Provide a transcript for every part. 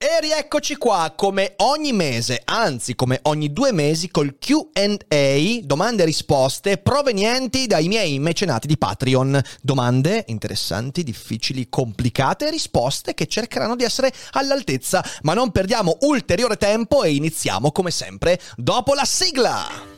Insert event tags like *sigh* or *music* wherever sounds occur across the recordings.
E rieccoci qua come ogni mese, anzi come ogni due mesi col QA, domande e risposte provenienti dai miei mecenati di Patreon. Domande interessanti, difficili, complicate, risposte che cercheranno di essere all'altezza. Ma non perdiamo ulteriore tempo e iniziamo come sempre dopo la sigla!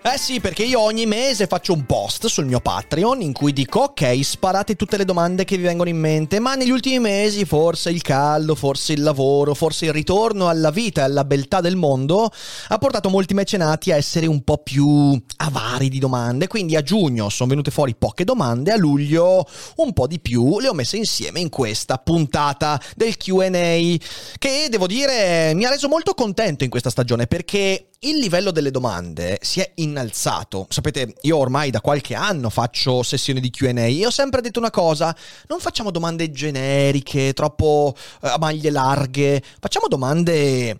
Eh sì, perché io ogni mese faccio un post sul mio Patreon in cui dico ok, sparate tutte le domande che vi vengono in mente, ma negli ultimi mesi forse il caldo, forse il lavoro, forse il ritorno alla vita e alla beltà del mondo ha portato molti mecenati a essere un po' più avari di domande, quindi a giugno sono venute fuori poche domande, a luglio un po' di più, le ho messe insieme in questa puntata del QA che devo dire mi ha reso molto contento in questa stagione perché il livello delle domande si è innalzato. Sapete, io ormai da qualche anno faccio sessioni di QA e ho sempre detto una cosa: non facciamo domande generiche, troppo eh, a maglie larghe, facciamo domande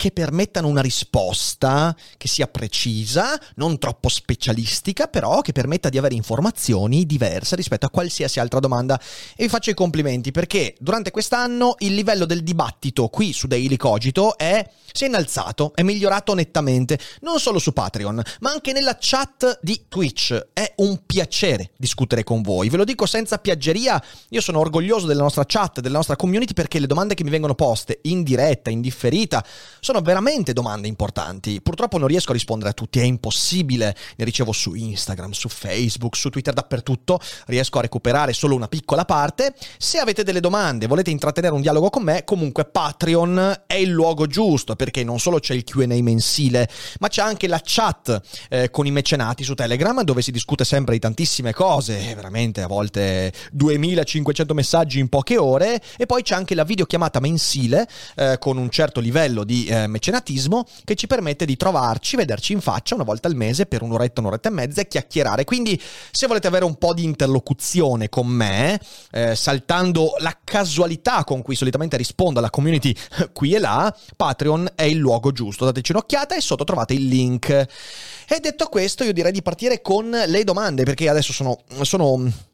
che permettano una risposta che sia precisa, non troppo specialistica, però che permetta di avere informazioni diverse rispetto a qualsiasi altra domanda. E vi faccio i complimenti perché durante quest'anno il livello del dibattito qui su Daily Cogito è, si è innalzato, è migliorato nettamente, non solo su Patreon, ma anche nella chat di Twitch. È un piacere discutere con voi, ve lo dico senza piaggeria, io sono orgoglioso della nostra chat, della nostra community perché le domande che mi vengono poste in diretta, in differita, sono veramente domande importanti. Purtroppo non riesco a rispondere a tutti, è impossibile. Ne ricevo su Instagram, su Facebook, su Twitter, dappertutto. Riesco a recuperare solo una piccola parte. Se avete delle domande, volete intrattenere un dialogo con me, comunque Patreon è il luogo giusto perché non solo c'è il QA mensile, ma c'è anche la chat eh, con i mecenati su Telegram dove si discute sempre di tantissime cose, veramente a volte 2500 messaggi in poche ore. E poi c'è anche la videochiamata mensile eh, con un certo livello di eh, mecenatismo che ci permette di trovarci, vederci in faccia una volta al mese per un'oretta, un'oretta e mezza e chiacchierare. Quindi se volete avere un po' di interlocuzione con me, eh, saltando la casualità con cui solitamente rispondo alla community *laughs* qui e là, Patreon è il luogo giusto. Dateci un'occhiata e sotto trovate il link. E detto questo, io direi di partire con le domande, perché adesso sono, sono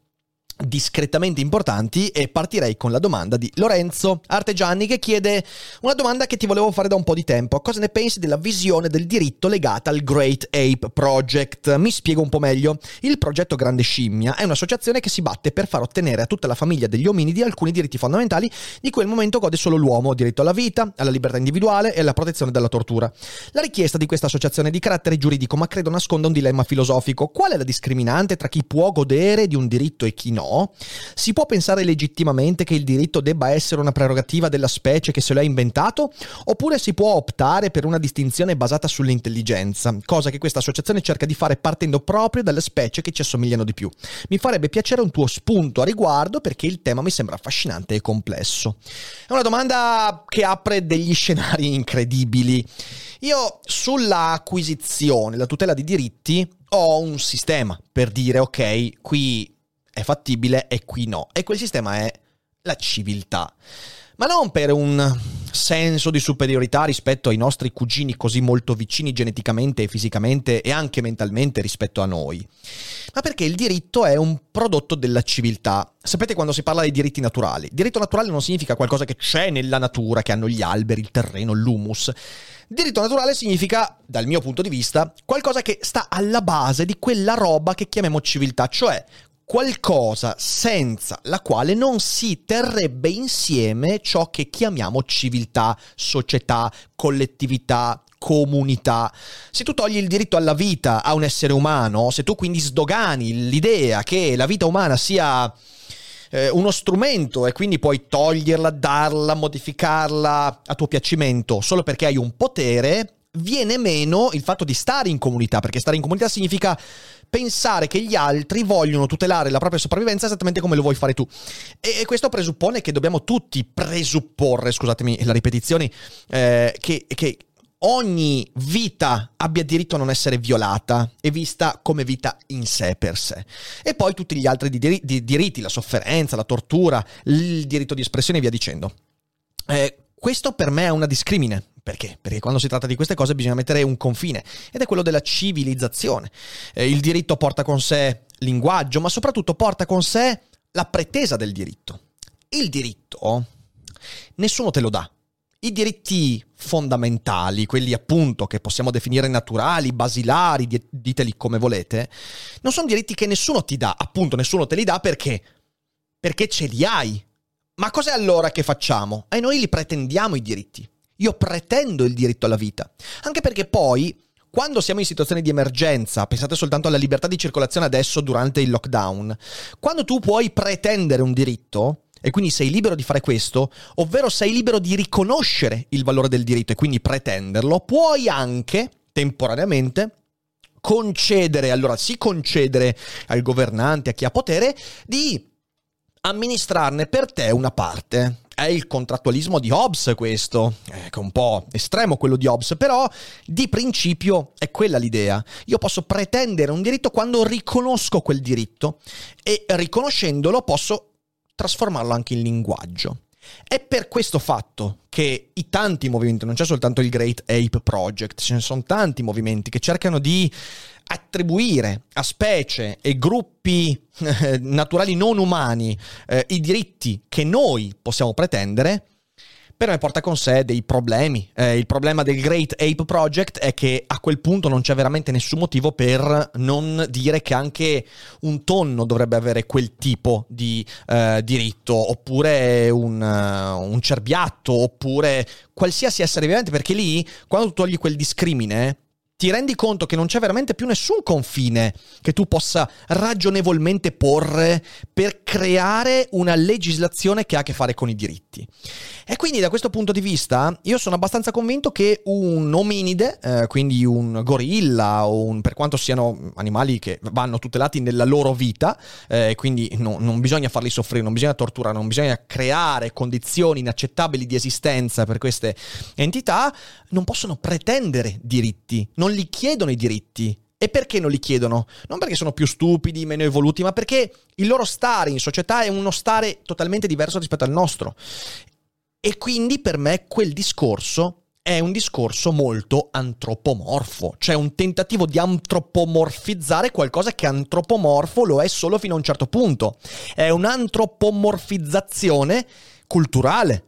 discretamente importanti e partirei con la domanda di Lorenzo Artegiani che chiede una domanda che ti volevo fare da un po' di tempo. Cosa ne pensi della visione del diritto legata al Great Ape Project? Mi spiego un po' meglio. Il progetto Grande Scimmia è un'associazione che si batte per far ottenere a tutta la famiglia degli ominidi alcuni diritti fondamentali di cui al momento gode solo l'uomo, diritto alla vita, alla libertà individuale e alla protezione dalla tortura. La richiesta di questa associazione è di carattere giuridico, ma credo nasconda un dilemma filosofico. Qual è la discriminante tra chi può godere di un diritto e chi no? Si può pensare legittimamente che il diritto debba essere una prerogativa della specie che se lo ha inventato? Oppure si può optare per una distinzione basata sull'intelligenza, cosa che questa associazione cerca di fare partendo proprio dalle specie che ci assomigliano di più. Mi farebbe piacere un tuo spunto a riguardo perché il tema mi sembra affascinante e complesso. È una domanda che apre degli scenari incredibili. Io sulla acquisizione, la tutela di diritti, ho un sistema per dire ok, qui è fattibile e qui no. E quel sistema è la civiltà. Ma non per un senso di superiorità rispetto ai nostri cugini così molto vicini geneticamente e fisicamente e anche mentalmente rispetto a noi, ma perché il diritto è un prodotto della civiltà. Sapete quando si parla dei diritti naturali? Diritto naturale non significa qualcosa che c'è nella natura, che hanno gli alberi, il terreno, l'humus. Diritto naturale significa, dal mio punto di vista, qualcosa che sta alla base di quella roba che chiamiamo civiltà, cioè qualcosa senza la quale non si terrebbe insieme ciò che chiamiamo civiltà, società, collettività, comunità. Se tu togli il diritto alla vita a un essere umano, se tu quindi sdogani l'idea che la vita umana sia eh, uno strumento e quindi puoi toglierla, darla, modificarla a tuo piacimento solo perché hai un potere, viene meno il fatto di stare in comunità, perché stare in comunità significa pensare che gli altri vogliono tutelare la propria sopravvivenza esattamente come lo vuoi fare tu. E questo presuppone che dobbiamo tutti presupporre, scusatemi la ripetizione, eh, che, che ogni vita abbia diritto a non essere violata e vista come vita in sé per sé. E poi tutti gli altri di di diritti, la sofferenza, la tortura, il diritto di espressione e via dicendo. Eh, questo per me è una discrimine. Perché? Perché quando si tratta di queste cose bisogna mettere un confine ed è quello della civilizzazione. Eh, il diritto porta con sé linguaggio, ma soprattutto porta con sé la pretesa del diritto. Il diritto nessuno te lo dà. I diritti fondamentali, quelli appunto che possiamo definire naturali, basilari, diteli come volete, non sono diritti che nessuno ti dà, appunto nessuno te li dà perché? Perché ce li hai. Ma cos'è allora che facciamo? E noi li pretendiamo i diritti. Io pretendo il diritto alla vita. Anche perché poi, quando siamo in situazioni di emergenza, pensate soltanto alla libertà di circolazione adesso durante il lockdown, quando tu puoi pretendere un diritto, e quindi sei libero di fare questo, ovvero sei libero di riconoscere il valore del diritto e quindi pretenderlo, puoi anche, temporaneamente, concedere, allora sì concedere al governante, a chi ha potere, di amministrarne per te una parte. È il contrattualismo di Hobbes questo, è un po' estremo quello di Hobbes, però di principio è quella l'idea. Io posso pretendere un diritto quando riconosco quel diritto e riconoscendolo posso trasformarlo anche in linguaggio. È per questo fatto che i tanti movimenti, non c'è soltanto il Great Ape Project, ce ne sono tanti movimenti che cercano di attribuire a specie e gruppi eh, naturali non umani eh, i diritti che noi possiamo pretendere, per me porta con sé dei problemi. Eh, il problema del Great Ape Project è che a quel punto non c'è veramente nessun motivo per non dire che anche un tonno dovrebbe avere quel tipo di eh, diritto, oppure un, uh, un cerbiatto, oppure qualsiasi essere vivente, perché lì, quando tu togli quel discrimine, ti rendi conto che non c'è veramente più nessun confine che tu possa ragionevolmente porre per creare una legislazione che ha a che fare con i diritti. E quindi da questo punto di vista io sono abbastanza convinto che un ominide, eh, quindi un gorilla, o un, per quanto siano animali che vanno tutelati nella loro vita, eh, quindi no, non bisogna farli soffrire, non bisogna torturare, non bisogna creare condizioni inaccettabili di esistenza per queste entità, non possono pretendere diritti, non li chiedono i diritti. E perché non li chiedono? Non perché sono più stupidi, meno evoluti, ma perché il loro stare in società è uno stare totalmente diverso rispetto al nostro. E quindi per me quel discorso è un discorso molto antropomorfo, cioè un tentativo di antropomorfizzare qualcosa che antropomorfo lo è solo fino a un certo punto. È un'antropomorfizzazione culturale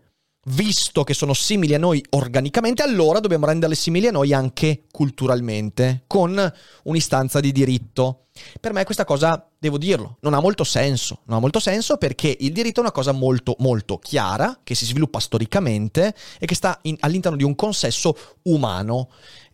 visto che sono simili a noi organicamente, allora dobbiamo renderle simili a noi anche culturalmente, con un'istanza di diritto. Per me questa cosa, devo dirlo, non ha molto senso. Non ha molto senso perché il diritto è una cosa molto, molto chiara, che si sviluppa storicamente e che sta in, all'interno di un consesso umano.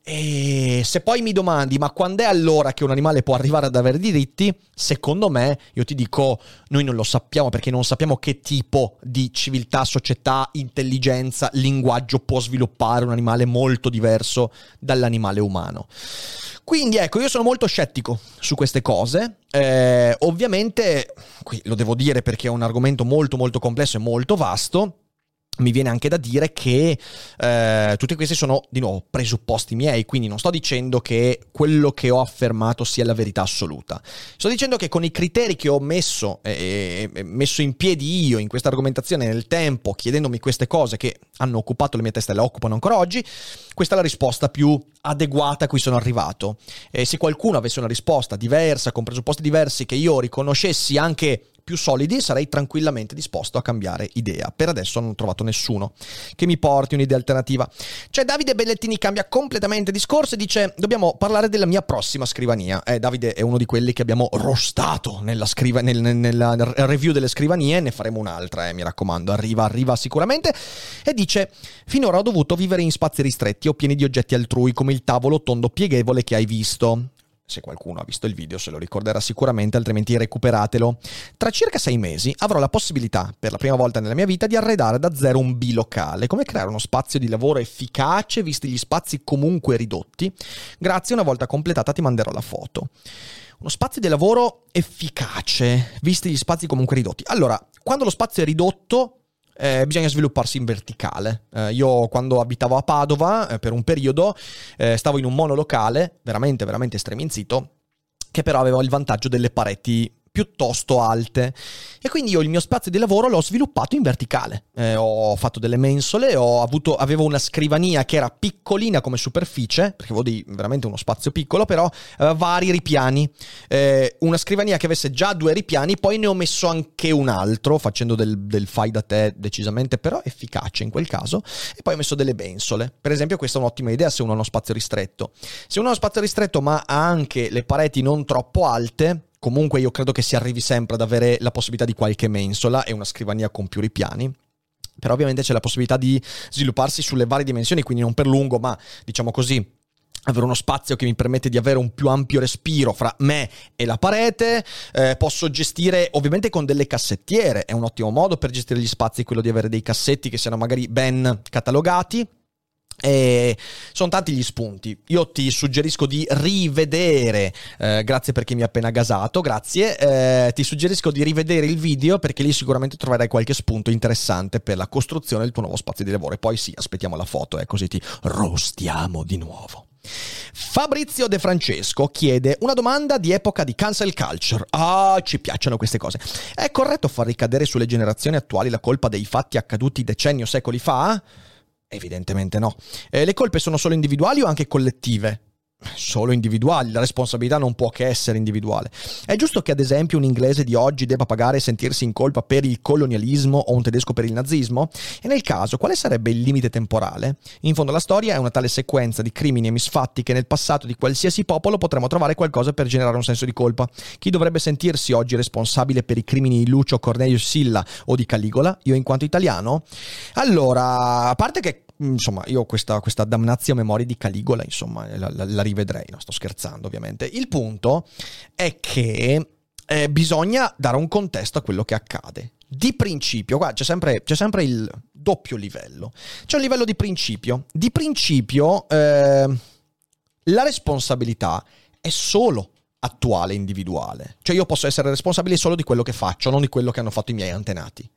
E se poi mi domandi, ma quando è allora che un animale può arrivare ad avere diritti? Secondo me, io ti dico, noi non lo sappiamo perché non sappiamo che tipo di civiltà, società, intelligenza, linguaggio può sviluppare un animale molto diverso dall'animale umano. Quindi ecco, io sono molto scettico su queste cose. Eh, ovviamente, qui lo devo dire perché è un argomento molto molto complesso e molto vasto mi viene anche da dire che eh, tutti questi sono di nuovo presupposti miei, quindi non sto dicendo che quello che ho affermato sia la verità assoluta. Sto dicendo che con i criteri che ho messo, eh, messo in piedi io in questa argomentazione nel tempo, chiedendomi queste cose che hanno occupato la mia testa e la occupano ancora oggi, questa è la risposta più adeguata a cui sono arrivato. E se qualcuno avesse una risposta diversa, con presupposti diversi, che io riconoscessi anche più solidi sarei tranquillamente disposto a cambiare idea. Per adesso non ho trovato nessuno che mi porti un'idea alternativa. Cioè Davide Bellettini cambia completamente discorso e dice dobbiamo parlare della mia prossima scrivania. Eh, Davide è uno di quelli che abbiamo rostato nella, scriva- nel, nella review delle scrivanie, ne faremo un'altra, eh, mi raccomando, arriva, arriva sicuramente. E dice finora ho dovuto vivere in spazi ristretti o pieni di oggetti altrui come il tavolo tondo pieghevole che hai visto se qualcuno ha visto il video se lo ricorderà sicuramente, altrimenti recuperatelo. Tra circa sei mesi avrò la possibilità, per la prima volta nella mia vita, di arredare da zero un bilocale, come creare uno spazio di lavoro efficace, visti gli spazi comunque ridotti. Grazie, una volta completata ti manderò la foto. Uno spazio di lavoro efficace, visti gli spazi comunque ridotti. Allora, quando lo spazio è ridotto, eh, bisogna svilupparsi in verticale. Eh, io quando abitavo a Padova, eh, per un periodo, eh, stavo in un monolocale, veramente, veramente streminzito, che però aveva il vantaggio delle pareti piuttosto alte. E quindi io il mio spazio di lavoro l'ho sviluppato in verticale. Eh, ho fatto delle mensole, avuto, avevo una scrivania che era piccolina come superficie, perché avevo dei, veramente uno spazio piccolo, però aveva vari ripiani. Eh, una scrivania che avesse già due ripiani, poi ne ho messo anche un altro, facendo del, del fai da te decisamente, però efficace in quel caso. E poi ho messo delle mensole. Per esempio, questa è un'ottima idea se uno ha uno spazio ristretto. Se uno ha uno spazio ristretto ma ha anche le pareti non troppo alte, comunque io credo che si arrivi sempre ad avere la possibilità di qualche mensola e una scrivania con più ripiani. Però ovviamente c'è la possibilità di svilupparsi sulle varie dimensioni, quindi non per lungo, ma diciamo così, avere uno spazio che mi permette di avere un più ampio respiro fra me e la parete, eh, posso gestire ovviamente con delle cassettiere, è un ottimo modo per gestire gli spazi quello di avere dei cassetti che siano magari ben catalogati e sono tanti gli spunti. Io ti suggerisco di rivedere, eh, grazie perché mi ha appena gasato, grazie. Eh, ti suggerisco di rivedere il video perché lì sicuramente troverai qualche spunto interessante per la costruzione del tuo nuovo spazio di lavoro. E poi sì, aspettiamo la foto, eh, così ti rostiamo di nuovo. Fabrizio De Francesco chiede una domanda di epoca di cancel culture. Ah, ci piacciono queste cose. È corretto far ricadere sulle generazioni attuali la colpa dei fatti accaduti decenni o secoli fa? Evidentemente no. Eh, le colpe sono solo individuali o anche collettive? Solo individuali, la responsabilità non può che essere individuale. È giusto che ad esempio un inglese di oggi debba pagare e sentirsi in colpa per il colonialismo o un tedesco per il nazismo? E nel caso, quale sarebbe il limite temporale? In fondo la storia è una tale sequenza di crimini e misfatti che nel passato di qualsiasi popolo potremmo trovare qualcosa per generare un senso di colpa. Chi dovrebbe sentirsi oggi responsabile per i crimini di Lucio Cornelius Silla o di Caligola? Io in quanto italiano? Allora, a parte che insomma, io questa, questa damnazio memoria di Caligola, insomma, la, la, la rivedrei, no? sto scherzando ovviamente. Il punto è che eh, bisogna dare un contesto a quello che accade. Di principio, guarda, c'è sempre, c'è sempre il doppio livello. C'è un livello di principio. Di principio, eh, la responsabilità è solo attuale, individuale. Cioè io posso essere responsabile solo di quello che faccio, non di quello che hanno fatto i miei antenati.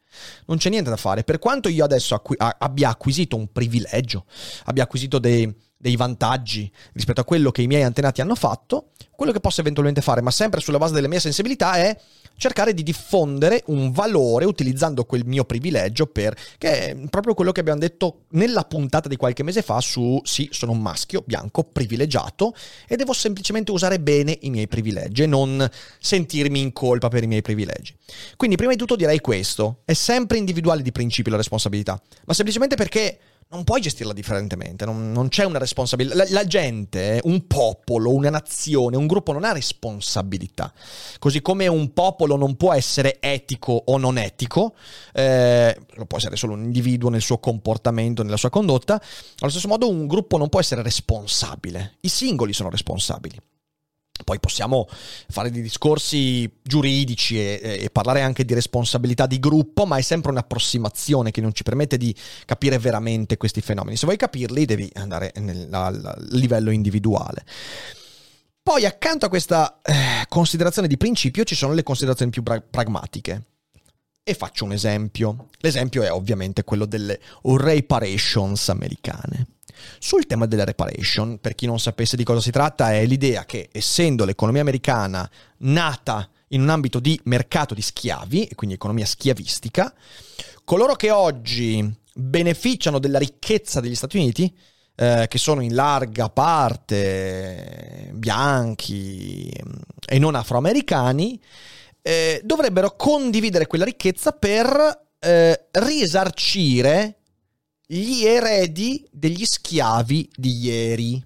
Non c'è niente da fare. Per quanto io adesso acqu- abbia acquisito un privilegio, abbia acquisito dei, dei vantaggi rispetto a quello che i miei antenati hanno fatto, quello che posso eventualmente fare, ma sempre sulla base delle mie sensibilità, è cercare di diffondere un valore utilizzando quel mio privilegio per che è proprio quello che abbiamo detto nella puntata di qualche mese fa su sì, sono un maschio bianco privilegiato e devo semplicemente usare bene i miei privilegi e non sentirmi in colpa per i miei privilegi. Quindi prima di tutto direi questo, è sempre individuale di principio la responsabilità, ma semplicemente perché non puoi gestirla differentemente, non, non c'è una responsabilità. La, la, gente, un popolo, una nazione, un gruppo non ha responsabilità. Così come un popolo non può essere etico o non etico, eh, può essere solo un individuo nel suo comportamento, nella sua condotta, allo stesso modo un gruppo non può essere responsabile. I singoli sono responsabili. Poi possiamo fare dei discorsi giuridici e, e, parlare anche di responsabilità di gruppo, ma è sempre un'approssimazione che non ci permette di capire veramente questi fenomeni. Se vuoi capirli devi andare nel, al, livello individuale. Poi accanto a questa eh, considerazione di principio ci sono le considerazioni più pra- pragmatiche. E faccio un esempio. L'esempio è ovviamente quello delle reparations americane. Sul tema delle reparation, per chi non sapesse di cosa si tratta, è l'idea che essendo l'economia americana nata in un ambito di mercato di schiavi, e quindi economia schiavistica, coloro che oggi beneficiano della ricchezza degli Stati Uniti, eh, che sono in larga parte bianchi e non afroamericani, eh, dovrebbero condividere quella ricchezza per eh, risarcire gli eredi degli schiavi di ieri.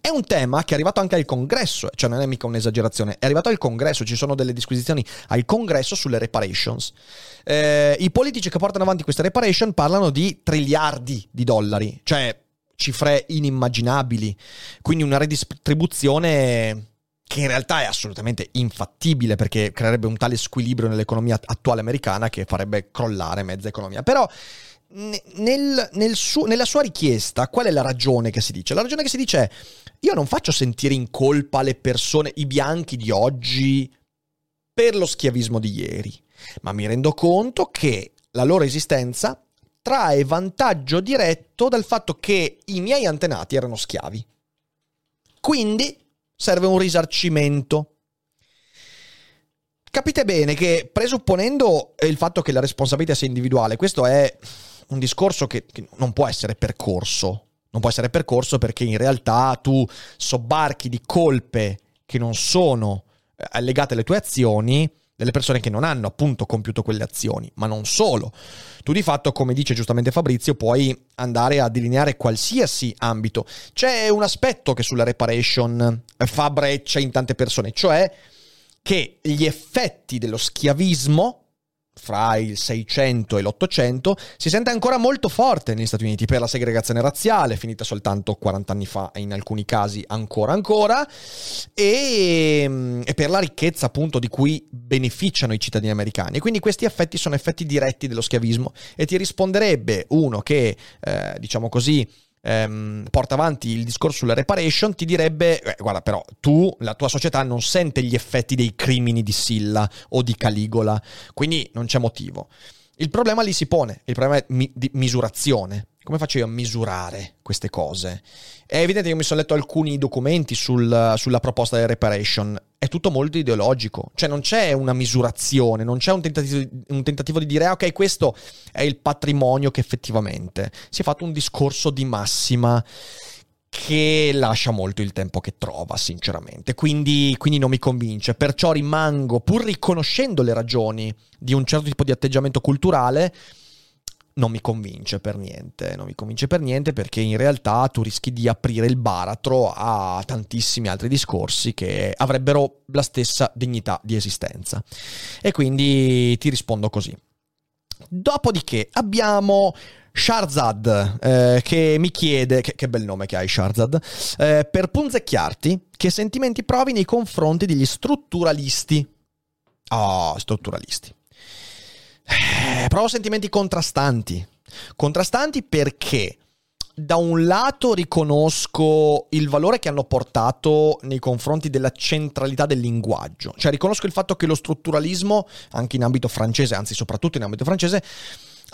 È un tema che è arrivato anche al congresso, cioè non è mica un'esagerazione, è arrivato al congresso, ci sono delle disquisizioni al congresso sulle reparations. Eh, I politici che portano avanti queste reparation parlano di triliardi di dollari, cioè cifre inimmaginabili, quindi una redistribuzione che in realtà è assolutamente infattibile perché creerebbe un tale squilibrio nell'economia attuale americana che farebbe crollare mezza economia. Però nel, nel su, nella sua richiesta, qual è la ragione che si dice? La ragione che si dice è: io non faccio sentire in colpa le persone, i bianchi di oggi, per lo schiavismo di ieri, ma mi rendo conto che la loro esistenza trae vantaggio diretto dal fatto che i miei antenati erano schiavi. Quindi serve un risarcimento. Capite bene che presupponendo il fatto che la responsabilità sia individuale, questo è un discorso che, che non può essere percorso. Non può essere percorso perché in realtà tu sobbarchi di colpe che non sono eh, legate alle tue azioni delle persone che non hanno appunto compiuto quelle azioni, ma non solo. Tu di fatto, come dice giustamente Fabrizio, puoi andare a delineare qualsiasi ambito. C'è un aspetto che sulla reparation fa breccia in tante persone, cioè che gli effetti dello schiavismo fra il 600 e l'800 si sente ancora molto forte negli Stati Uniti per la segregazione razziale, finita soltanto 40 anni fa e in alcuni casi ancora ancora, e, mm, e per la ricchezza appunto di cui beneficiano i cittadini americani. quindi questi effetti sono effetti diretti dello schiavismo e ti risponderebbe uno che, eh, diciamo così, ehm, porta avanti il discorso sulla reparation, ti direbbe, eh, guarda però tu, la tua società non sente gli effetti dei crimini di Silla o di Caligola, quindi non c'è motivo. Il problema lì si pone, il problema è mi- di misurazione. Come faccio io a misurare queste cose? È evidente che mi sono letto alcuni documenti sul, sulla proposta di reparation. È tutto molto ideologico. Cioè non c'è una misurazione, non c'è un tentativo, un tentativo di dire, ah, ok, questo è il patrimonio che effettivamente. Si è fatto un discorso di massima che lascia molto il tempo che trova, sinceramente. Quindi, quindi, non mi convince. Perciò rimango, pur riconoscendo le ragioni di un certo tipo di atteggiamento culturale, non mi convince per niente, non mi convince per niente perché in realtà tu rischi di aprire il baratro a tantissimi altri discorsi che avrebbero la stessa dignità di esistenza. E quindi ti rispondo così. Dopodiché abbiamo Sharzad eh, che mi chiede, che, che, bel nome che hai Sharzad, eh, per punzecchiarti che sentimenti provi nei confronti degli strutturalisti. Oh, strutturalisti. Eh, provo sentimenti contrastanti. Contrastanti perché da un lato riconosco il valore che hanno portato nei confronti della centralità del linguaggio, cioè riconosco il fatto che lo strutturalismo, anche in ambito francese, anzi soprattutto in ambito francese,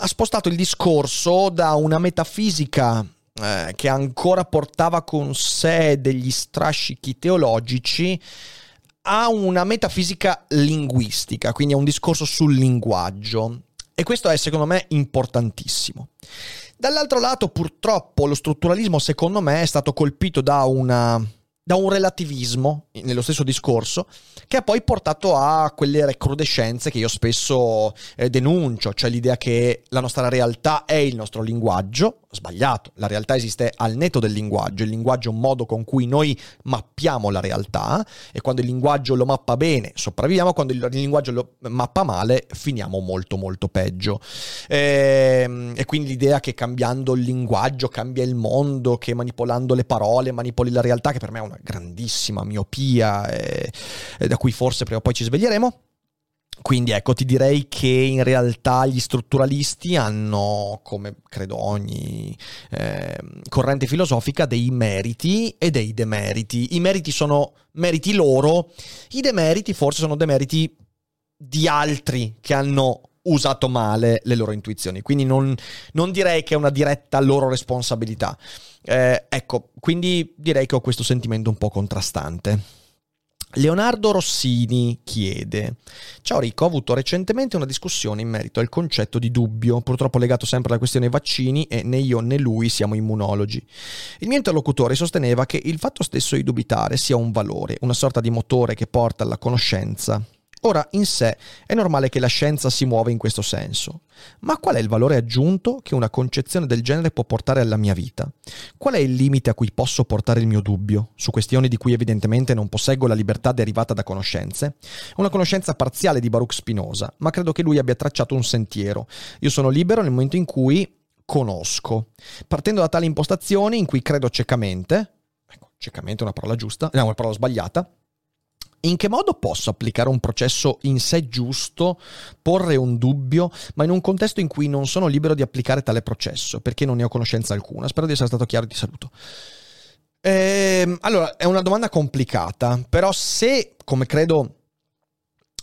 ha spostato il discorso da una metafisica eh, che ancora portava con sé degli strascichi teologici ha una metafisica linguistica, quindi è un discorso sul linguaggio. E questo è secondo me importantissimo. Dall'altro lato, purtroppo, lo strutturalismo, secondo me, è stato colpito da, una, da un relativismo nello stesso discorso che ha poi portato a quelle recrudescenze che io spesso eh, denuncio, cioè l'idea che la nostra realtà è il nostro linguaggio, sbagliato, la realtà esiste al netto del linguaggio, il linguaggio è un modo con cui noi mappiamo la realtà e quando il linguaggio lo mappa bene sopravviviamo, quando il linguaggio lo mappa male finiamo molto molto peggio. E, ehm, e quindi l'idea che cambiando il linguaggio cambia il mondo, che manipolando le parole manipoli la realtà, che per me è una grandissima miopia e, e da cui forse prima o poi ci sveglieremo. Quindi ecco, ti direi che in realtà gli strutturalisti hanno, come credo ogni eh, corrente filosofica, dei meriti e dei demeriti. I meriti sono meriti loro, i demeriti forse sono demeriti di altri che hanno usato male le loro intuizioni, quindi non, non direi che è una diretta loro responsabilità. Eh, ecco, quindi direi che ho questo sentimento un po' contrastante. Leonardo Rossini chiede: Ciao Rico, ho avuto recentemente una discussione in merito al concetto di dubbio, purtroppo legato sempre alla questione vaccini e né io né lui siamo immunologi. Il mio interlocutore sosteneva che il fatto stesso di dubitare sia un valore, una sorta di motore che porta alla conoscenza. Ora, in sé è normale che la scienza si muova in questo senso, ma qual è il valore aggiunto che una concezione del genere può portare alla mia vita? Qual è il limite a cui posso portare il mio dubbio, su questioni di cui evidentemente non posseggo la libertà derivata da conoscenze? Una conoscenza parziale di Baruch Spinoza, ma credo che lui abbia tracciato un sentiero. Io sono libero nel momento in cui conosco. Partendo da tali impostazioni in cui credo ciecamente, ecco, ciecamente è una parola giusta, no, una parola sbagliata, in che modo posso applicare un processo in sé giusto, porre un dubbio, ma in un contesto in cui non sono libero di applicare tale processo, perché non ne ho conoscenza alcuna? Spero di essere stato chiaro e ti saluto. Ehm, allora, è una domanda complicata, però se, come credo,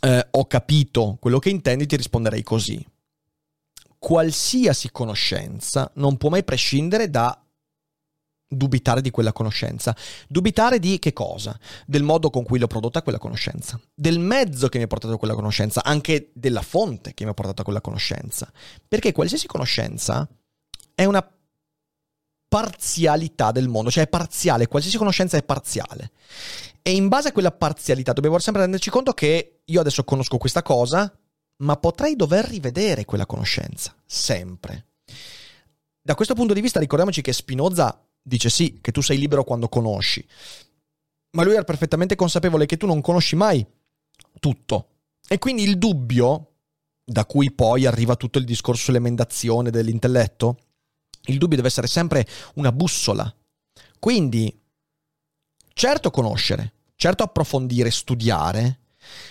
eh, ho capito quello che intendi, ti risponderei così. Qualsiasi conoscenza non può mai prescindere da dubitare di quella conoscenza. Dubitare di che cosa? Del modo con cui l'ho prodotta quella conoscenza, del mezzo che mi ha portato quella conoscenza, anche della fonte che mi ha portato quella conoscenza. Perché qualsiasi conoscenza è una parzialità del mondo, cioè è parziale, qualsiasi conoscenza è parziale. E in base a quella parzialità dobbiamo sempre renderci conto che io adesso conosco questa cosa, ma potrei dover rivedere quella conoscenza, sempre. Da questo punto di vista ricordiamoci che Spinoza dice sì, che tu sei libero quando conosci, ma lui era perfettamente consapevole che tu non conosci mai tutto. E quindi il dubbio, da cui poi arriva tutto il discorso sull'emendazione dell'intelletto, il dubbio deve essere sempre una bussola. Quindi, certo conoscere, certo approfondire, studiare,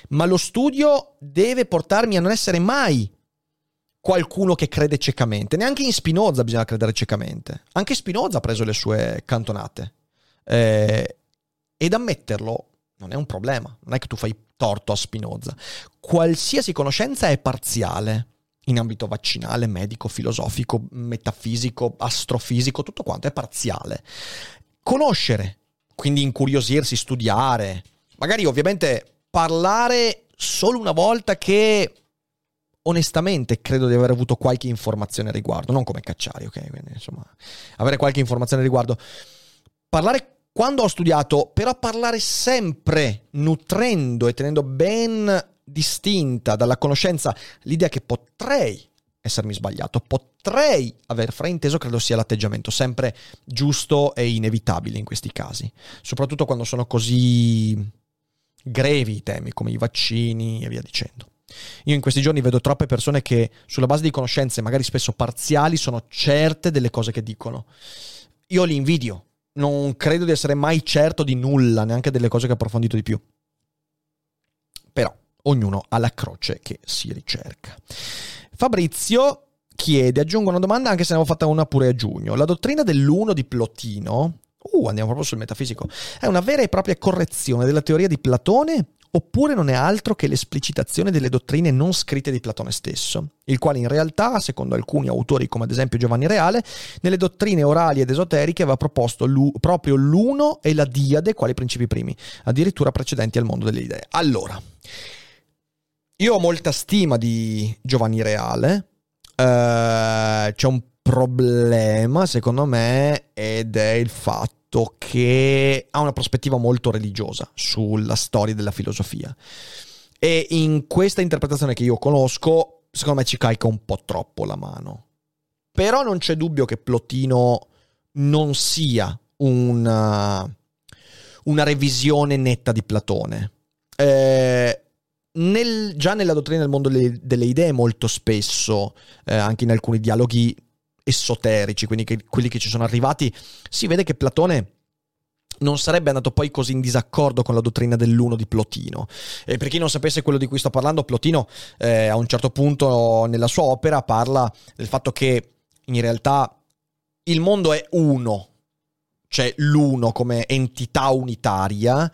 ma lo studio deve portarmi a non essere mai qualcuno che crede ciecamente. Neanche in Spinoza bisogna credere ciecamente. Anche Spinoza ha preso le sue cantonate. Eh, ed ammetterlo non è un problema. Non è che tu fai torto a Spinoza. Qualsiasi conoscenza è parziale. In ambito vaccinale, medico, filosofico, metafisico, astrofisico, tutto quanto è parziale. Conoscere, quindi incuriosirsi, studiare, magari ovviamente parlare solo una volta che onestamente credo di aver avuto qualche informazione a riguardo, non come Cacciari, ok? Quindi, insomma, avere qualche informazione a riguardo. Parlare quando ho studiato, però parlare sempre nutrendo e tenendo ben distinta dalla conoscenza l'idea che potrei essermi sbagliato, potrei aver frainteso, credo sia l'atteggiamento sempre giusto e inevitabile in questi casi, soprattutto quando sono così grevi i temi come i vaccini e via dicendo. Io in questi giorni vedo troppe persone che sulla base di conoscenze, magari spesso parziali, sono certe delle cose che dicono. Io li invidio. Non credo di essere mai certo di nulla, neanche delle cose che ho approfondito di più. Però ognuno ha la croce che si ricerca. Fabrizio chiede, aggiungo una domanda anche se ne avevo fatta una pure a giugno. La dottrina dell'uno di Plotino, uh, andiamo proprio sul metafisico, è una vera e propria correzione della teoria di Platone oppure non è altro che l'esplicitazione delle dottrine non scritte di Platone stesso, il quale in realtà, secondo alcuni autori come ad esempio Giovanni Reale, nelle dottrine orali ed esoteriche aveva proposto l'u- proprio l'uno e la diade quali principi primi, addirittura precedenti al mondo delle idee. Allora, io ho molta stima di Giovanni Reale, eh, c'è un problema secondo me ed è il fatto fatto che ha una prospettiva molto religiosa sulla storia della filosofia. E in questa interpretazione che io conosco, secondo me ci carica un po' troppo la mano. Però non c'è dubbio che Plotino non sia una, una revisione netta di Platone. Eh, nel, già nella dottrina del mondo delle, delle idee molto spesso, eh, anche in alcuni dialoghi esoterici, quindi che, quelli che ci sono arrivati, si vede che Platone non sarebbe andato poi così in disaccordo con la dottrina dell'uno di Plotino. E per chi non sapesse quello di cui sto parlando, Plotino eh, a un certo punto nella sua opera parla del fatto che in realtà il mondo è uno, cioè l'uno come entità unitaria,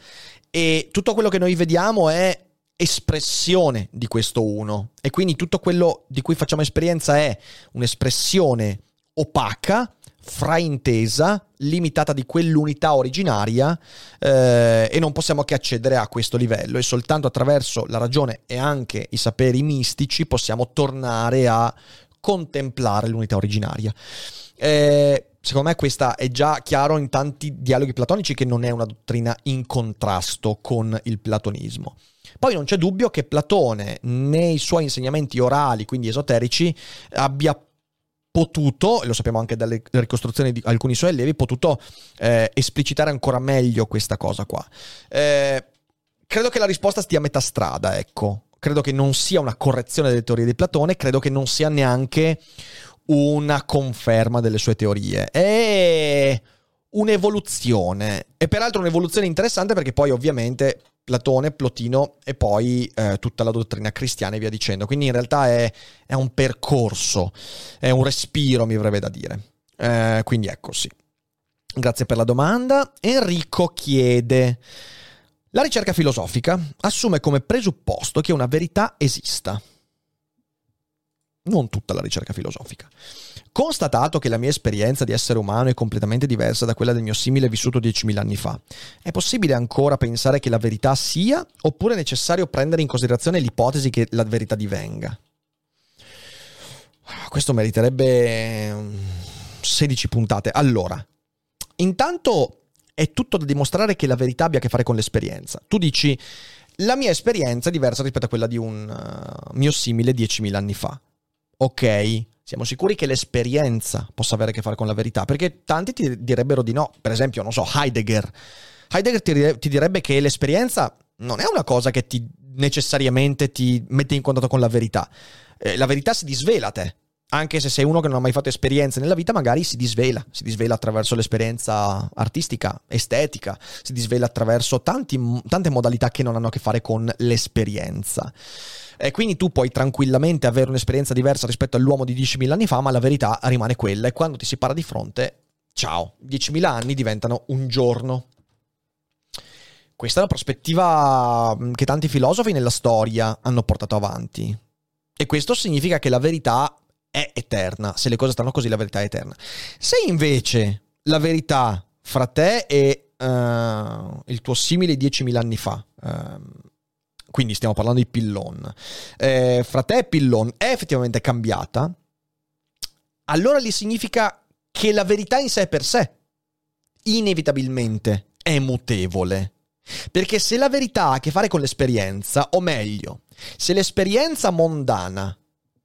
e tutto quello che noi vediamo è espressione di questo uno e quindi tutto quello di cui facciamo esperienza è un'espressione opaca, fraintesa, limitata di quell'unità originaria eh, e non possiamo che accedere a questo livello e soltanto attraverso la ragione e anche i saperi mistici possiamo tornare a contemplare l'unità originaria. Eh, secondo me questa è già chiaro in tanti dialoghi platonici che non è una dottrina in contrasto con il platonismo. Poi non c'è dubbio che Platone nei suoi insegnamenti orali, quindi esoterici, abbia potuto, lo sappiamo anche dalle ricostruzioni di alcuni suoi allievi, potuto eh, esplicitare ancora meglio questa cosa qua. Eh, credo che la risposta stia a metà strada, ecco. Credo che non sia una correzione delle teorie di Platone, credo che non sia neanche una conferma delle sue teorie. È un'evoluzione. E peraltro un'evoluzione interessante perché poi ovviamente Platone, Plotino e poi eh, tutta la dottrina cristiana e via dicendo. Quindi in realtà è, è un percorso, è un respiro, mi avrebbe da dire. Eh, quindi ecco sì. Grazie per la domanda. Enrico chiede... La ricerca filosofica assume come presupposto che una verità esista. Non tutta la ricerca filosofica. Constatato che la mia esperienza di essere umano è completamente diversa da quella del mio simile vissuto 10.000 anni fa, è possibile ancora pensare che la verità sia oppure è necessario prendere in considerazione l'ipotesi che la verità divenga? Questo meriterebbe 16 mm, puntate. Allora, intanto è tutto da dimostrare che la verità abbia a che fare con l'esperienza. Tu dici, la mia esperienza è diversa rispetto a quella di un uh, mio simile 10.000 anni fa. Ok, siamo sicuri che l'esperienza possa avere a che fare con la verità? Perché tanti ti direbbero di no. Per esempio, non so, Heidegger. Heidegger ti, direbbe che l'esperienza non è una cosa che ti necessariamente ti mette in contatto con la verità. Eh, la verità si disvela a te. Anche se sei uno che non ha mai fatto esperienze nella vita, magari si disvela. Si disvela attraverso l'esperienza artistica, estetica, si disvela attraverso tanti, tante modalità che non hanno a che fare con l'esperienza. E quindi tu puoi tranquillamente avere un'esperienza diversa rispetto all'uomo di 10.000 anni fa, ma la verità rimane quella. E quando ti si para di fronte, ciao, 10.000 anni diventano un giorno. Questa è una prospettiva mm, che tanti filosofi nella storia hanno portato avanti. E questo significa che la verità è eterna. Se le cose stanno così, la verità è eterna. Se invece la verità fra te e uh, il tuo simile 10.000 anni fa, uh, quindi stiamo parlando di Pillon, eh, fra te e Pillon è effettivamente cambiata, allora lì significa che la verità in sé per sé, inevitabilmente, è mutevole. Perché se la verità ha a che fare con l'esperienza, o meglio, se l'esperienza mondana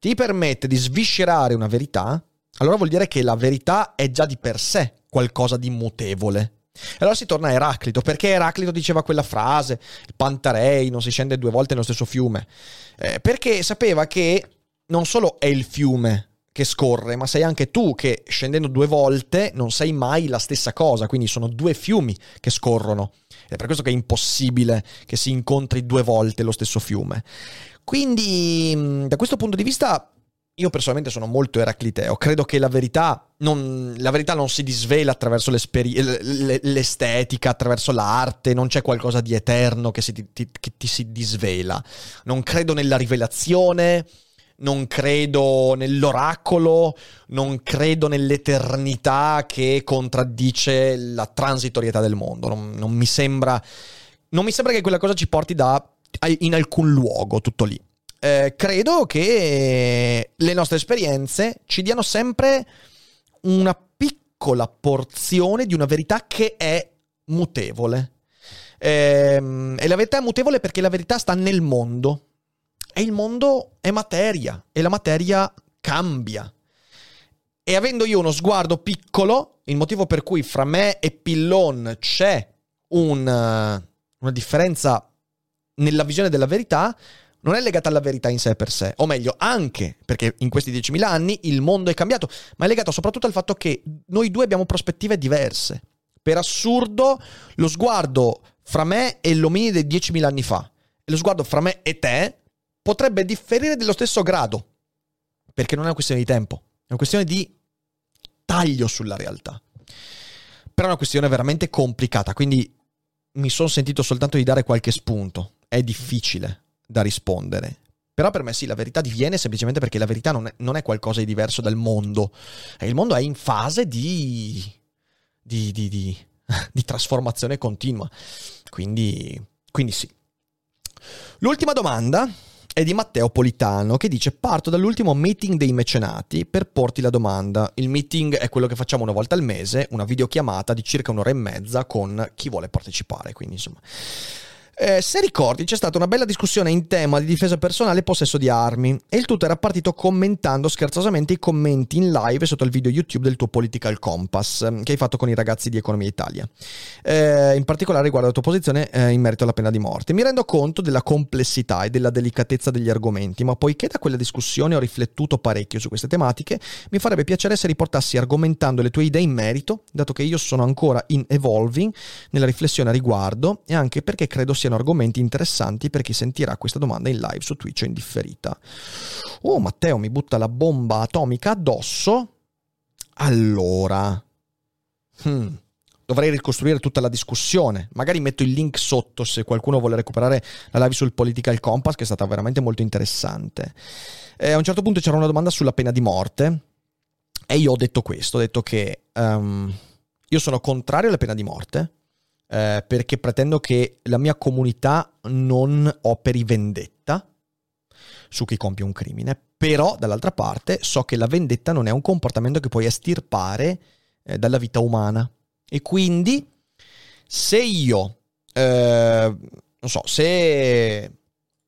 ti permette di sviscerare una verità, allora vuol dire che la verità è già di per sé qualcosa di mutevole. E allora si torna a Eraclito, perché Eraclito diceva quella frase, il Pantarei non si scende due volte nello stesso fiume, eh, perché sapeva che non solo è il fiume che scorre, ma sei anche tu che scendendo due volte non sei mai la stessa cosa, quindi sono due fiumi che scorrono. È per questo che è impossibile che si incontri due volte lo stesso fiume. Quindi, da questo punto di vista, io personalmente sono molto eracliteo, credo che la verità non, la verità non si disvela attraverso l'estetica, attraverso l'arte, non c'è qualcosa di eterno che, si, ti, che ti si disvela. Non credo nella rivelazione, non credo nell'oracolo, non credo nell'eternità che contraddice la transitorietà del mondo. Non, non, mi sembra, non mi sembra che quella cosa ci porti da, in alcun luogo, tutto lì eh, credo che le nostre esperienze ci diano sempre una piccola porzione di una verità che è mutevole. Ehm, e la verità è mutevole perché la verità sta nel mondo. E il mondo è materia e la materia cambia. E avendo io uno sguardo piccolo, il motivo per cui fra me e Pillon c'è un, una differenza nella visione della verità, non è legata alla verità in sé per sé, o meglio, anche perché in questi 10.000 anni il mondo è cambiato, ma è legato soprattutto al fatto che noi due abbiamo prospettive diverse. Per assurdo, lo sguardo fra me e l'ominide di 10.000 anni fa e lo sguardo fra me e te potrebbe differire dello stesso grado, perché non è una questione di tempo, è una questione di taglio sulla realtà. Però è una questione veramente complicata, quindi mi sono sentito soltanto di dare qualche spunto. È difficile, da rispondere. Però per me sì, la verità diviene semplicemente perché la verità non è, non è qualcosa di diverso dal mondo. E il mondo è in fase di, di, di, *laughs* di, trasformazione continua. Quindi, quindi sì. L'ultima domanda è di Matteo Politano che dice parto dall'ultimo meeting dei mecenati per porti la domanda. Il meeting è quello che facciamo una volta al mese, una videochiamata di circa un'ora e mezza con chi vuole partecipare. Quindi insomma... Eh, se ricordi, c'è stata una bella discussione in tema di difesa personale e possesso di armi. E il tutto era partito commentando scherzosamente i commenti in live sotto il video YouTube del tuo Political Compass ehm, che hai fatto con i ragazzi di Economia Italia. Eh, in particolare riguardo la tua posizione eh, in merito alla pena di morte. Mi rendo conto della complessità e della delicatezza degli argomenti, ma poiché da quella discussione ho riflettuto parecchio su queste tematiche, mi farebbe piacere se riportassi argomentando le tue idee in merito, dato che io sono ancora in evolving nella riflessione a riguardo e anche perché credo sia siano argomenti interessanti per chi sentirà questa domanda in live su Twitch o in differita. Oh, Matteo mi butta la bomba atomica addosso. Allora, hmm. dovrei ricostruire tutta la discussione. Magari metto il link sotto se qualcuno vuole recuperare la live sul Political Compass, che è stata veramente molto interessante. E a un certo punto c'era una domanda sulla pena di morte. E io ho detto questo: ho detto che um, io sono contrario alla pena di morte eh, perché pretendo che la mia comunità non operi vendetta su chi compie un crimine, però dall'altra parte so che la vendetta non è un comportamento che puoi estirpare eh, dalla vita umana. E quindi se io, eh, non so, se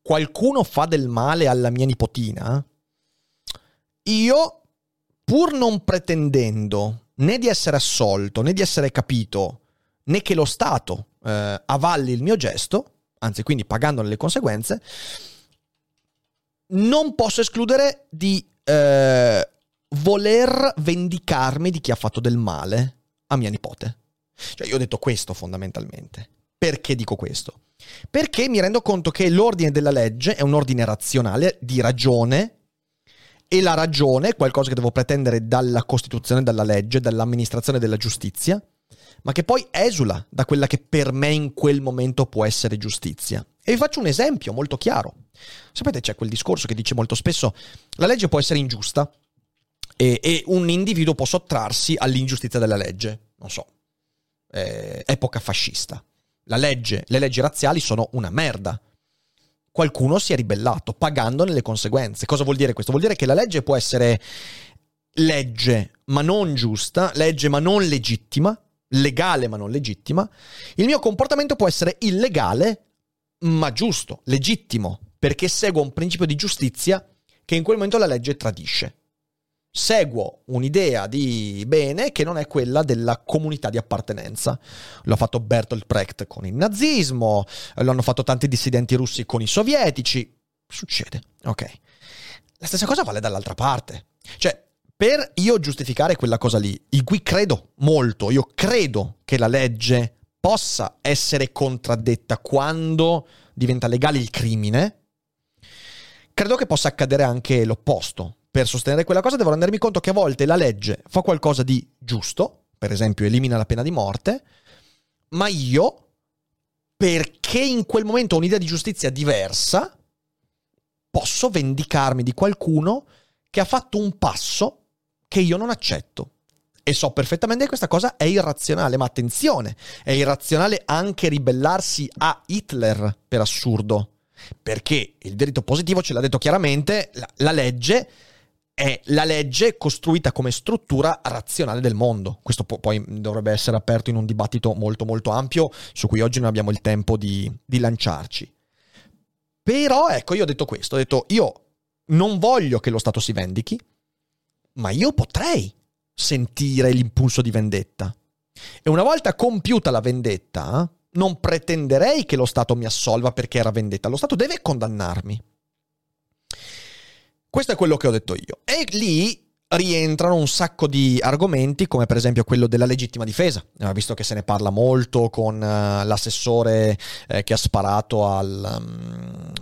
qualcuno fa del male alla mia nipotina, io pur non pretendendo né di essere assolto né di essere capito, né che lo Stato eh, avalli il mio gesto, anzi quindi pagandone le conseguenze, non posso escludere di eh, voler vendicarmi di chi ha fatto del male a mia nipote. Cioè io ho detto questo fondamentalmente. Perché dico questo? Perché mi rendo conto che l'ordine della legge è un ordine razionale, di ragione, e la ragione è qualcosa che devo pretendere dalla Costituzione, dalla legge, dall'amministrazione della giustizia, ma che poi esula da quella che per me in quel momento può essere giustizia. E vi faccio un esempio molto chiaro. Sapete, c'è quel discorso che dice molto spesso la legge può essere ingiusta e, e un individuo può sottrarsi all'ingiustizia della legge. Non so, eh, epoca fascista. La legge, le leggi razziali sono una merda. Qualcuno si è ribellato, pagandone le conseguenze. Cosa vuol dire questo? Vuol dire che la legge può essere legge ma non giusta, legge ma non legittima, legale ma non legittima, il mio comportamento può essere illegale ma giusto, legittimo, perché seguo un principio di giustizia che in quel momento la legge tradisce. Seguo un'idea di bene che non è quella della comunità di appartenenza. L'ha fatto Bertolt Brecht con il nazismo, lo hanno fatto tanti dissidenti russi con i sovietici. Succede, ok. La stessa cosa vale dall'altra parte. Cioè, per io giustificare quella cosa lì, in cui credo molto, io credo che la legge possa essere contraddetta quando diventa legale il crimine, credo che possa accadere anche l'opposto. Per sostenere quella cosa devo rendermi conto che a volte la legge fa qualcosa di giusto, per esempio elimina la pena di morte, ma io, perché in quel momento ho un'idea di giustizia diversa, posso vendicarmi di qualcuno che ha fatto un passo che io non accetto. E so perfettamente che questa cosa è irrazionale, ma attenzione, è irrazionale anche ribellarsi a Hitler, per assurdo. Perché il diritto positivo ce l'ha detto chiaramente, la, la legge è la legge costruita come struttura razionale del mondo. Questo po- poi dovrebbe essere aperto in un dibattito molto molto ampio su cui oggi non abbiamo il tempo di, di lanciarci. Però ecco, io ho detto questo, ho detto io non voglio che lo Stato si vendichi, ma io potrei sentire l'impulso di vendetta. E una volta compiuta la vendetta, non pretenderei che lo Stato mi assolva perché era vendetta. Lo Stato deve condannarmi. Questo è quello che ho detto io. E lì rientrano un sacco di argomenti, come per esempio quello della legittima difesa, eh, visto che se ne parla molto con uh, l'assessore eh, che ha sparato al, um,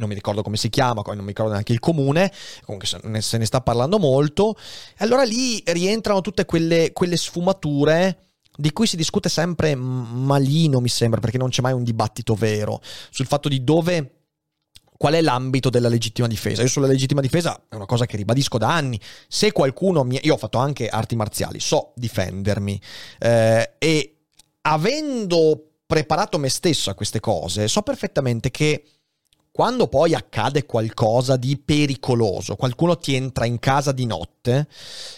non mi ricordo come si chiama, non mi ricordo neanche il comune, comunque se ne sta parlando molto. Allora lì rientrano tutte quelle, quelle sfumature di cui si discute sempre malino, mi sembra, perché non c'è mai un dibattito vero sul fatto di dove qual è l'ambito della legittima difesa? Io sulla legittima difesa è una cosa che ribadisco da anni. Se qualcuno mi... Io ho fatto anche arti marziali, so difendermi eh, e avendo preparato me stesso a queste cose, so perfettamente che quando poi accade qualcosa di pericoloso, qualcuno ti entra in casa di notte,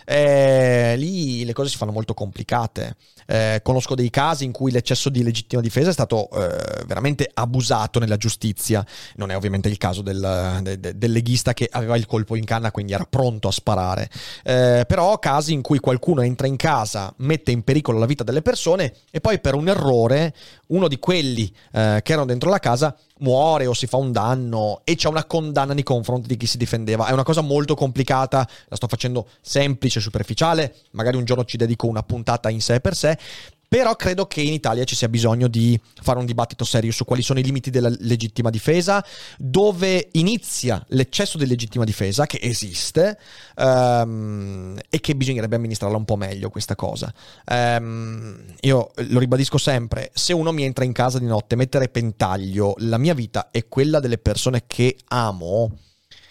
eh, lì le cose si fanno molto complicate. Eh, conosco dei casi in cui l'eccesso di legittima difesa è stato eh, veramente abusato nella giustizia. Non è ovviamente il caso del, de, de, del, leghista che aveva il colpo in canna, quindi era pronto a sparare. Eh, però casi in cui qualcuno entra in casa, mette in pericolo la vita delle persone e poi per un errore uno di quelli eh, che erano dentro la casa muore o si fa un danno e c'è una condanna nei confronti di chi si difendeva. È una cosa molto complicata, la sto facendo semplice, superficiale, magari un giorno ci dedico una puntata in sé per sé, però credo che in Italia ci sia bisogno di fare un dibattito serio su quali sono i limiti della legittima difesa, dove inizia l'eccesso di legittima difesa, che esiste, um, e che bisognerebbe amministrarla un po' meglio questa cosa. Um, io lo ribadisco sempre, se uno mi entra in casa di notte, mettere a repentaglio la mia vita e quella delle persone che amo,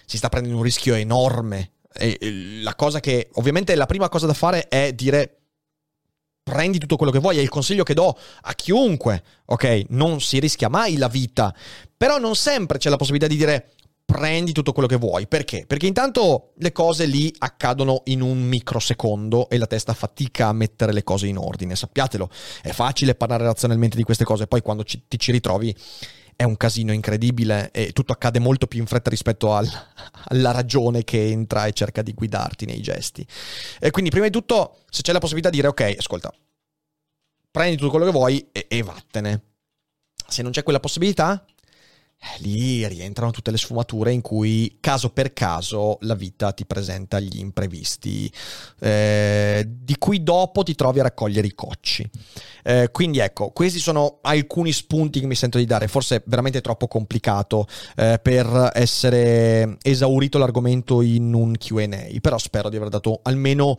si sta prendendo un rischio enorme. E la cosa che ovviamente la prima cosa da fare è dire prendi tutto quello che vuoi, è il consiglio che do a chiunque, ok? Non si rischia mai la vita, però non sempre c'è la possibilità di dire prendi tutto quello che vuoi. Perché? Perché intanto le cose lì accadono in un microsecondo e la testa fatica a mettere le cose in ordine, sappiatelo. È facile parlare razionalmente di queste cose, poi quando ci, ti ci ritrovi è un casino incredibile e tutto accade molto più in fretta rispetto al, alla ragione che entra e cerca di guidarti nei gesti. E quindi prima di tutto, se c'è la possibilità di dire ok, ascolta, prendi tutto quello che vuoi e, e vattene. Se non c'è quella possibilità, lì rientrano tutte le sfumature in cui caso per caso la vita ti presenta gli imprevisti, eh, di cui dopo ti trovi a raccogliere i cocci. Eh, quindi ecco, questi sono alcuni spunti che mi sento di dare, forse è veramente troppo complicato eh, per essere esaurito l'argomento in un QA, però spero di aver dato almeno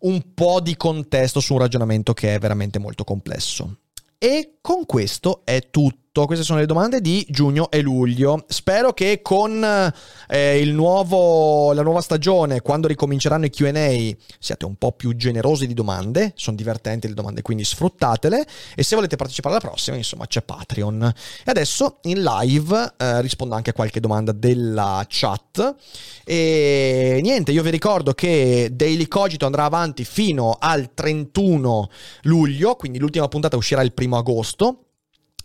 un po' di contesto su un ragionamento che è veramente molto complesso. E con questo è tutto tutto. Queste sono le domande di giugno e luglio. Spero che con eh, nuovo, la nuova stagione, quando ricominceranno i QA, siate un po' più generosi di domande. Sono divertenti le domande, quindi sfruttatele. E se volete partecipare alla prossima, insomma, c'è Patreon. E adesso in live eh, rispondo anche a qualche domanda della chat. E niente, io vi ricordo che Daily Cogito andrà avanti fino al 31 luglio, quindi l'ultima puntata uscirà il primo agosto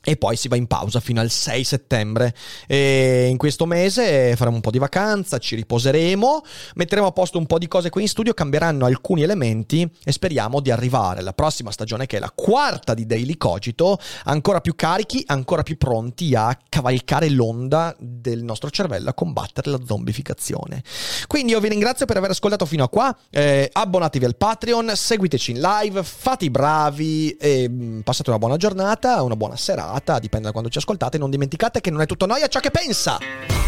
e poi si va in pausa fino al 6 settembre. E in questo mese faremo un po' di vacanza, ci riposeremo, metteremo a posto un po' di cose qui in studio, cambieranno alcuni elementi e speriamo di arrivare alla prossima stagione che è la quarta di Daily Cogito, ancora più carichi, ancora più pronti a cavalcare l'onda del nostro cervello, a combattere la zombificazione. Quindi io vi ringrazio per aver ascoltato fino a qua, eh, abbonatevi al Patreon, seguiteci in live, fate i bravi e mm, passate una buona giornata, una buona serata puntata, dipende da quando ci ascoltate. Non dimenticate che non è tutto noia ciò che pensa.